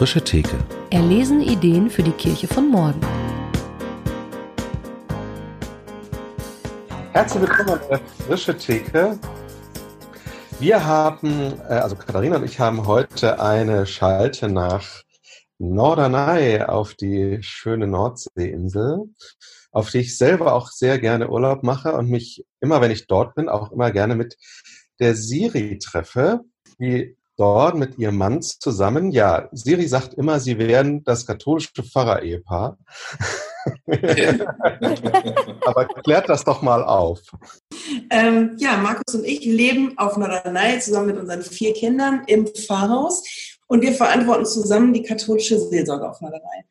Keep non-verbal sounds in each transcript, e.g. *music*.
frische Theke. Erlesen Ideen für die Kirche von morgen. Herzlich willkommen an der frische Theke. Wir haben, äh, also Katharina und ich haben heute eine Schalte nach Norderney auf die schöne Nordseeinsel, auf die ich selber auch sehr gerne Urlaub mache und mich immer, wenn ich dort bin, auch immer gerne mit der Siri treffe, die dort mit ihrem Mann zusammen, ja, Siri sagt immer, sie wären das katholische Pfarrer-Ehepaar. *laughs* Aber klärt das doch mal auf. Ähm, ja, Markus und ich leben auf Norderney zusammen mit unseren vier Kindern im Pfarrhaus und wir verantworten zusammen die katholische Seelsorge auf Norderney.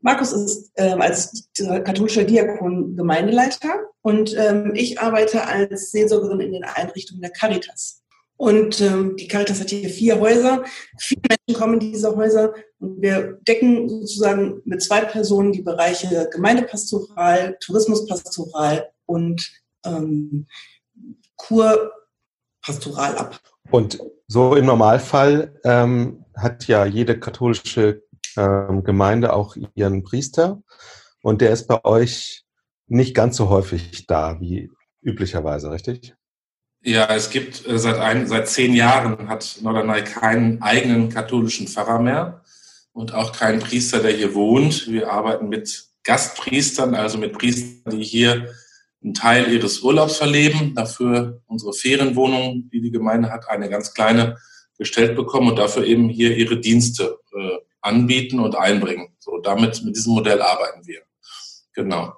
Markus ist ähm, als katholischer Diakon Gemeindeleiter und ähm, ich arbeite als Seelsorgerin in den Einrichtungen der Caritas. Und ähm, die Caritas hat hier vier Häuser. Viele Menschen kommen in diese Häuser und wir decken sozusagen mit zwei Personen die Bereiche Gemeindepastoral, Tourismuspastoral und ähm, Kurpastoral ab. Und so im Normalfall ähm, hat ja jede katholische ähm, Gemeinde auch ihren Priester und der ist bei euch nicht ganz so häufig da wie üblicherweise, richtig? Ja, es gibt äh, seit, ein, seit zehn Jahren hat Norderney keinen eigenen katholischen Pfarrer mehr und auch keinen Priester, der hier wohnt. Wir arbeiten mit Gastpriestern, also mit Priestern, die hier einen Teil ihres Urlaubs verleben, dafür unsere Ferienwohnung, die die Gemeinde hat, eine ganz kleine gestellt bekommen und dafür eben hier ihre Dienste äh, anbieten und einbringen. So, damit, mit diesem Modell arbeiten wir. Genau.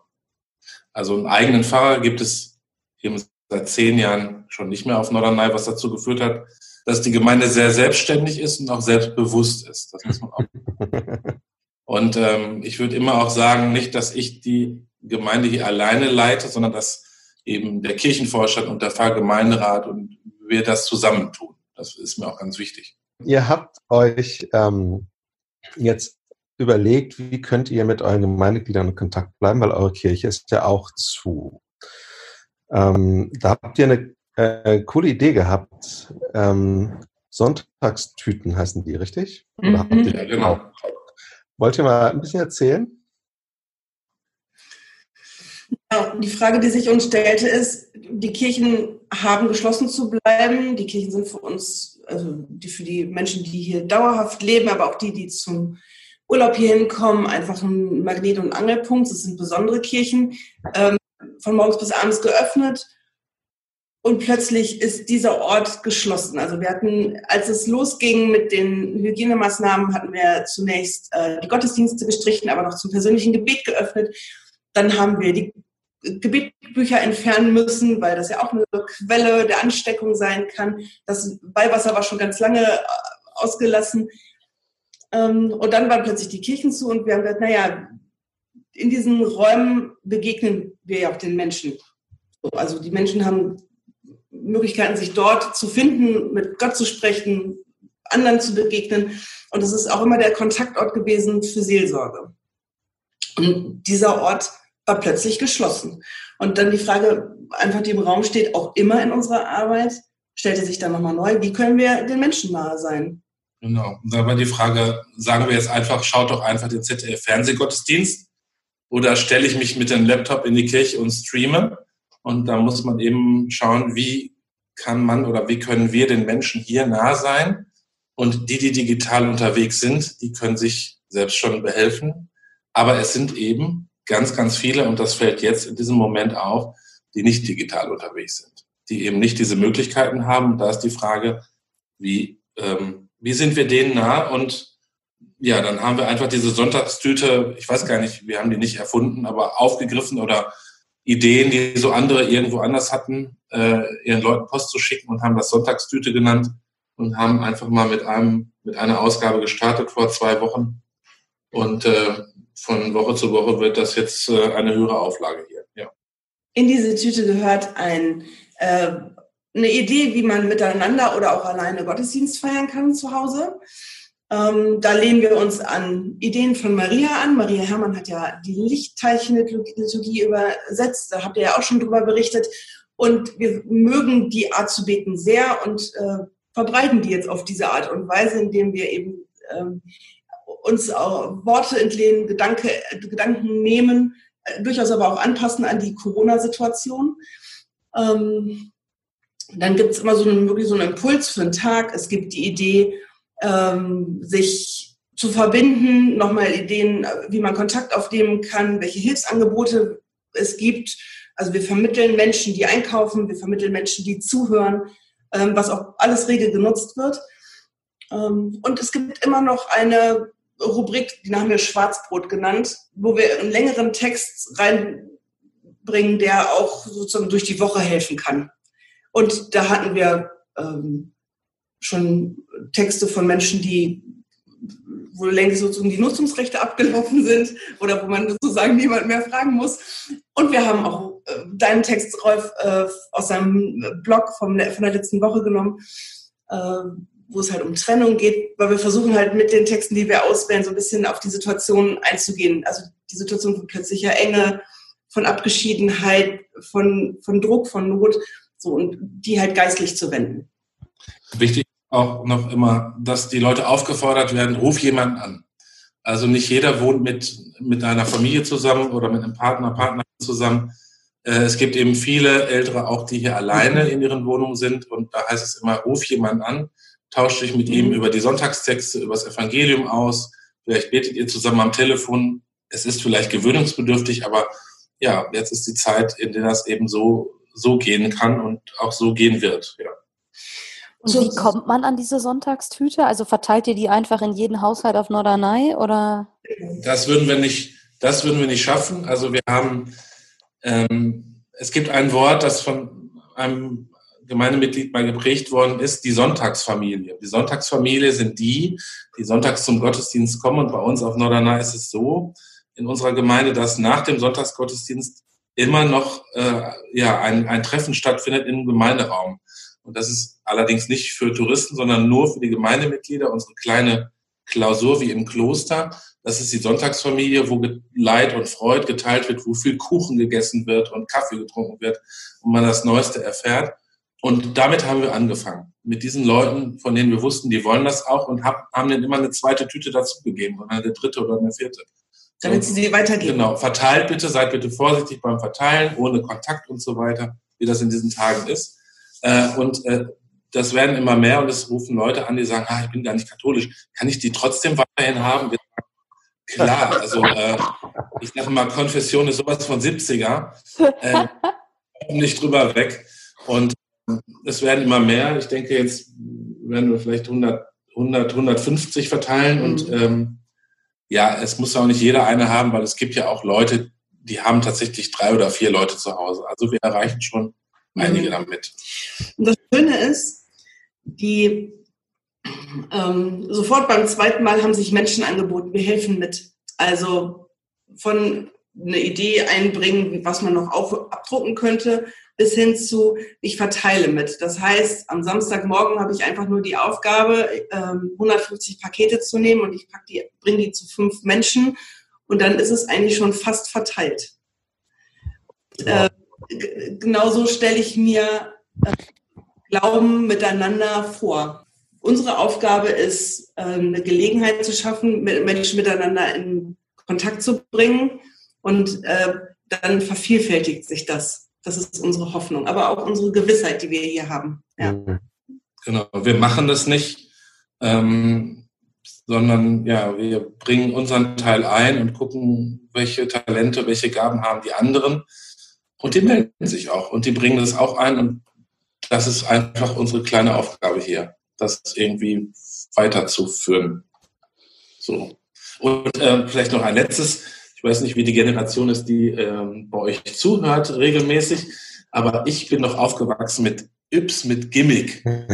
Also einen eigenen Pfarrer gibt es eben seit zehn Jahren schon nicht mehr auf Norderney, was dazu geführt hat, dass die Gemeinde sehr selbstständig ist und auch selbstbewusst ist. Das muss man auch. *laughs* und ähm, ich würde immer auch sagen, nicht, dass ich die Gemeinde hier alleine leite, sondern dass eben der Kirchenvorstand und der Pfarrgemeinderat und wir das zusammentun. Das ist mir auch ganz wichtig. Ihr habt euch ähm, jetzt überlegt, wie könnt ihr mit euren Gemeindegliedern in Kontakt bleiben, weil eure Kirche ist ja auch zu. Ähm, da habt ihr eine äh, coole Idee gehabt. Ähm, Sonntagstüten heißen die, richtig? Oder habt ihr, ja, genau. Wollt ihr mal ein bisschen erzählen? Ja, die Frage, die sich uns stellte, ist, die Kirchen haben geschlossen zu bleiben. Die Kirchen sind für uns, also die, für die Menschen, die hier dauerhaft leben, aber auch die, die zum Urlaub hier hinkommen, einfach ein Magnet- und Angelpunkt. Das sind besondere Kirchen. Ähm, von morgens bis abends geöffnet und plötzlich ist dieser Ort geschlossen. Also wir hatten, als es losging mit den Hygienemaßnahmen, hatten wir zunächst äh, die Gottesdienste gestrichen, aber noch zum persönlichen Gebet geöffnet. Dann haben wir die Gebetbücher entfernen müssen, weil das ja auch eine Quelle der Ansteckung sein kann. Das Weihwasser war schon ganz lange äh, ausgelassen. Ähm, und dann waren plötzlich die Kirchen zu und wir haben gesagt, naja, in diesen Räumen begegnen wir ja auch den Menschen. Also die Menschen haben Möglichkeiten, sich dort zu finden, mit Gott zu sprechen, anderen zu begegnen. Und es ist auch immer der Kontaktort gewesen für Seelsorge. Und dieser Ort war plötzlich geschlossen. Und dann die Frage, einfach die im Raum steht, auch immer in unserer Arbeit, stellte sich dann nochmal neu, wie können wir den Menschen nahe sein? Genau. Und da war die Frage, sagen wir jetzt einfach, schaut doch einfach den ZDF-Fernsehgottesdienst oder stelle ich mich mit dem Laptop in die Kirche und streame? Und da muss man eben schauen, wie kann man oder wie können wir den Menschen hier nah sein? Und die, die digital unterwegs sind, die können sich selbst schon behelfen. Aber es sind eben ganz, ganz viele, und das fällt jetzt in diesem Moment auf, die nicht digital unterwegs sind, die eben nicht diese Möglichkeiten haben. Und da ist die Frage, wie, ähm, wie sind wir denen nah? Und ja, dann haben wir einfach diese Sonntagstüte, ich weiß gar nicht, wir haben die nicht erfunden, aber aufgegriffen oder Ideen, die so andere irgendwo anders hatten, äh, ihren Leuten Post zu schicken und haben das Sonntagstüte genannt und haben einfach mal mit einem, mit einer Ausgabe gestartet vor zwei Wochen. Und äh, von Woche zu Woche wird das jetzt äh, eine höhere Auflage hier. Ja. In diese Tüte gehört ein, äh, eine Idee, wie man miteinander oder auch alleine Gottesdienst feiern kann zu Hause. Ähm, da lehnen wir uns an Ideen von Maria an. Maria Herrmann hat ja die Lichtteilchen-Liturgie übersetzt. Da habt ihr ja auch schon drüber berichtet. Und wir mögen die Art zu beten sehr und äh, verbreiten die jetzt auf diese Art und Weise, indem wir eben ähm, uns auch Worte entlehnen, Gedanke, Gedanken nehmen, äh, durchaus aber auch anpassen an die Corona-Situation. Ähm, dann gibt es immer so einen, wirklich so einen Impuls für den Tag. Es gibt die Idee, ähm, sich zu verbinden, nochmal Ideen, wie man Kontakt aufnehmen kann, welche Hilfsangebote es gibt. Also wir vermitteln Menschen, die einkaufen, wir vermitteln Menschen, die zuhören, ähm, was auch alles rege genutzt wird. Ähm, und es gibt immer noch eine Rubrik, die haben wir Schwarzbrot genannt, wo wir einen längeren Text reinbringen, der auch sozusagen durch die Woche helfen kann. Und da hatten wir ähm, schon Texte von Menschen, die wo längst sozusagen die Nutzungsrechte abgelaufen sind oder wo man sozusagen niemand mehr fragen muss. Und wir haben auch äh, deinen Text, Rolf, äh, aus seinem Blog vom, von der letzten Woche genommen, äh, wo es halt um Trennung geht, weil wir versuchen halt mit den Texten, die wir auswählen, so ein bisschen auf die Situation einzugehen. Also die Situation von plötzlicher Enge, von Abgeschiedenheit, von, von Druck, von Not, so und die halt geistlich zu wenden. Wichtig auch noch immer, dass die Leute aufgefordert werden, ruf jemanden an. Also nicht jeder wohnt mit, mit einer Familie zusammen oder mit einem Partner, Partner zusammen. Äh, es gibt eben viele Ältere auch, die hier alleine in ihren Wohnungen sind und da heißt es immer, ruf jemanden an, tauscht dich mit ihm mhm. über die Sonntagstexte, über das Evangelium aus, vielleicht betet ihr zusammen am Telefon. Es ist vielleicht gewöhnungsbedürftig, aber ja, jetzt ist die Zeit, in der das eben so, so gehen kann und auch so gehen wird. Ja. Und wie kommt man an diese Sonntagstüte? Also verteilt ihr die einfach in jeden Haushalt auf Norderney oder? Das würden wir nicht, das würden wir nicht schaffen. Also wir haben, ähm, es gibt ein Wort, das von einem Gemeindemitglied mal geprägt worden ist, die Sonntagsfamilie. Die Sonntagsfamilie sind die, die sonntags zum Gottesdienst kommen. Und bei uns auf Norderney ist es so, in unserer Gemeinde, dass nach dem Sonntagsgottesdienst immer noch äh, ja, ein, ein Treffen stattfindet im Gemeinderaum. Und das ist allerdings nicht für Touristen, sondern nur für die Gemeindemitglieder, unsere kleine Klausur wie im Kloster. Das ist die Sonntagsfamilie, wo Leid und Freud geteilt wird, wo viel Kuchen gegessen wird und Kaffee getrunken wird und man das Neueste erfährt. Und damit haben wir angefangen. Mit diesen Leuten, von denen wir wussten, die wollen das auch und haben denen immer eine zweite Tüte dazugegeben oder eine dritte oder eine vierte. Damit sie sie weitergeben. Genau. Verteilt bitte, seid bitte vorsichtig beim Verteilen, ohne Kontakt und so weiter, wie das in diesen Tagen ist. Äh, und äh, das werden immer mehr und es rufen Leute an, die sagen, ah, ich bin gar nicht katholisch. Kann ich die trotzdem weiterhin haben? Klar, also äh, ich sage mal, Konfession ist sowas von 70er. Äh, nicht drüber weg. Und äh, es werden immer mehr. Ich denke, jetzt werden wir vielleicht 100, 100 150 verteilen. Mhm. Und ähm, ja, es muss auch nicht jeder eine haben, weil es gibt ja auch Leute, die haben tatsächlich drei oder vier Leute zu Hause. Also wir erreichen schon einige mhm. damit. Und das Schöne ist, die ähm, sofort beim zweiten Mal haben sich Menschen angeboten, wir helfen mit. Also von eine Idee einbringen, was man noch auf, abdrucken könnte, bis hin zu, ich verteile mit. Das heißt, am Samstagmorgen habe ich einfach nur die Aufgabe, ähm, 150 Pakete zu nehmen und ich die, bringe die zu fünf Menschen und dann ist es eigentlich schon fast verteilt. Ja. Genauso stelle ich mir äh, Glauben miteinander vor. Unsere Aufgabe ist, äh, eine Gelegenheit zu schaffen, Menschen miteinander in Kontakt zu bringen und äh, dann vervielfältigt sich das. Das ist unsere Hoffnung, aber auch unsere Gewissheit, die wir hier haben. Ja. Genau, wir machen das nicht, ähm, sondern ja, wir bringen unseren Teil ein und gucken, welche Talente, welche Gaben haben die anderen und die melden sich auch und die bringen das auch ein. Und das ist einfach unsere kleine Aufgabe hier, das irgendwie weiterzuführen. So. Und äh, vielleicht noch ein letztes. Ich weiß nicht, wie die Generation ist, die äh, bei euch zuhört regelmäßig, aber ich bin noch aufgewachsen mit Yps mit Gimmick. *laughs*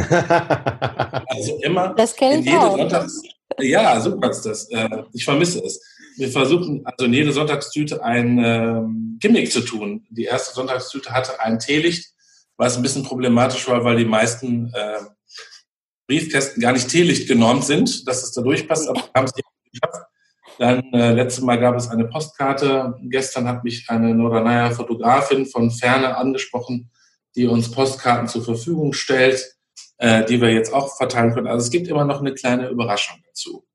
also immer das in jede Sonntags ja, super ist das. Äh, ich vermisse es wir versuchen also in jede Sonntagstüte ein ähm, Gimmick zu tun. Die erste Sonntagstüte hatte ein Teelicht, was ein bisschen problematisch war, weil die meisten äh, Briefkästen gar nicht Teelicht genormt sind, dass es da durchpasst, aber wir haben es geschafft. Dann äh, letztes Mal gab es eine Postkarte. Gestern hat mich eine Norderneier Fotografin von Ferne angesprochen, die uns Postkarten zur Verfügung stellt, äh, die wir jetzt auch verteilen können. Also es gibt immer noch eine kleine Überraschung dazu.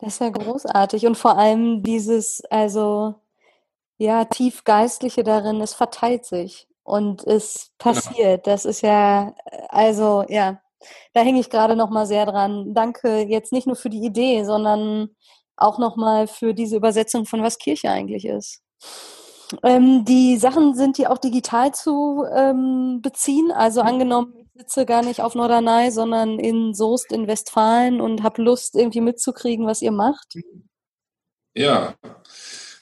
Das ist ja großartig. Und vor allem dieses, also, ja, tiefgeistliche darin, es verteilt sich und es Genau. passiert. Das ist ja, also, ja, da hänge ich gerade noch mal sehr dran. Danke jetzt nicht nur für die Idee, sondern auch noch mal für diese Übersetzung von was Kirche eigentlich ist. Ähm, die Sachen sind die auch digital zu ähm, beziehen. Also angenommen, ich sitze gar nicht auf Norderney, sondern in Soest in Westfalen und habe Lust, irgendwie mitzukriegen, was ihr macht. Ja.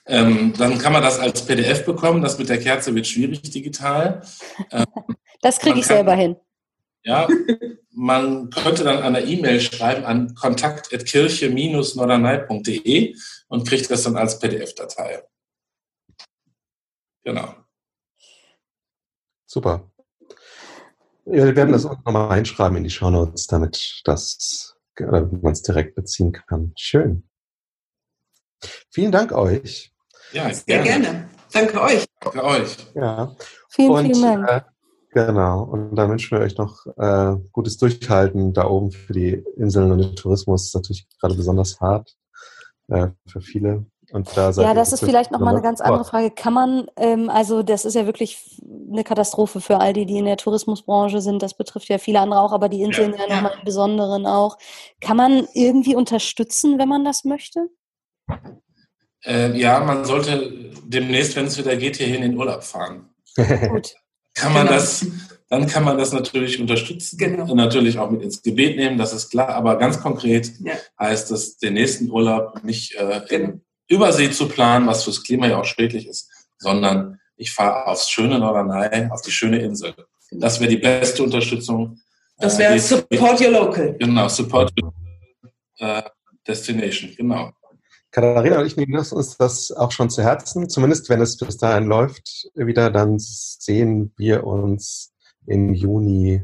Ähm, dann kann man das als PDF bekommen. Das mit der Kerze wird schwierig digital. Ähm, *laughs* Das kriege ich kann- selber hin. ja, man könnte dann eine E-Mail schreiben an kontakt.kirche-norderney.de und kriegt das dann als PDF-Datei. Genau. Super. Wir werden das auch nochmal reinschreiben in die Shownotes, damit das, äh, man es direkt beziehen kann. Schön. Vielen Dank euch. Ja, Sehr gerne. Danke euch. Danke euch. Ja. Vielen, Und, vielen Dank. Äh, genau. Und dann wünschen wir euch noch äh, gutes Durchhalten da oben für die Inseln und den Tourismus. Das ist natürlich gerade besonders hart äh, für viele. Und da Ja, das ist vielleicht noch mal eine ganz andere Frage. Kann man, ähm, also das ist ja wirklich eine Katastrophe für all die, die in der Tourismusbranche sind. Das betrifft ja viele andere auch, aber die Inseln ja, Ja. nochmal im Besonderen auch. Kann man irgendwie unterstützen, wenn man das möchte? Äh, ja, man sollte demnächst, wenn es wieder geht, hierhin in den Urlaub fahren. Gut. *laughs* Kann man Genau. das, dann kann man das natürlich unterstützen. Genau. Und natürlich auch mit ins Gebet nehmen, das ist klar. Aber ganz konkret Ja. heißt es, den nächsten Urlaub nicht äh, Genau. in Übersee zu planen, was fürs Klima ja auch schädlich ist, sondern ich fahre aufs schöne Norderney, auf die schöne Insel. Das wäre die beste Unterstützung. Das Äh, wäre die- Support Your Local. Genau, Support äh, Destination, genau. Katharina und ich nehmen das- uns das auch schon zu Herzen. Zumindest wenn es bis dahin läuft wieder, dann sehen wir uns im Juni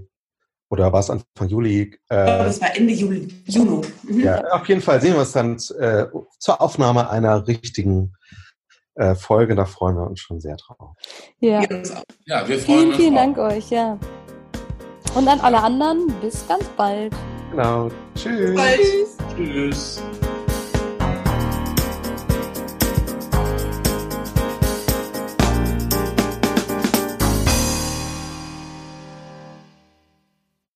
oder war es Anfang Juli? Äh, Das war Ende Juli. Juni. Mhm. ja, auf jeden Fall sehen wir uns dann äh, zur Aufnahme einer richtigen äh, Folge. Da freuen wir uns schon sehr drauf. Ja. Ja, wir freuen Vielen, uns. vielen auch. Dank euch, ja. Und an alle anderen, bis ganz bald. Genau. Tschüss. Bald. Tschüss.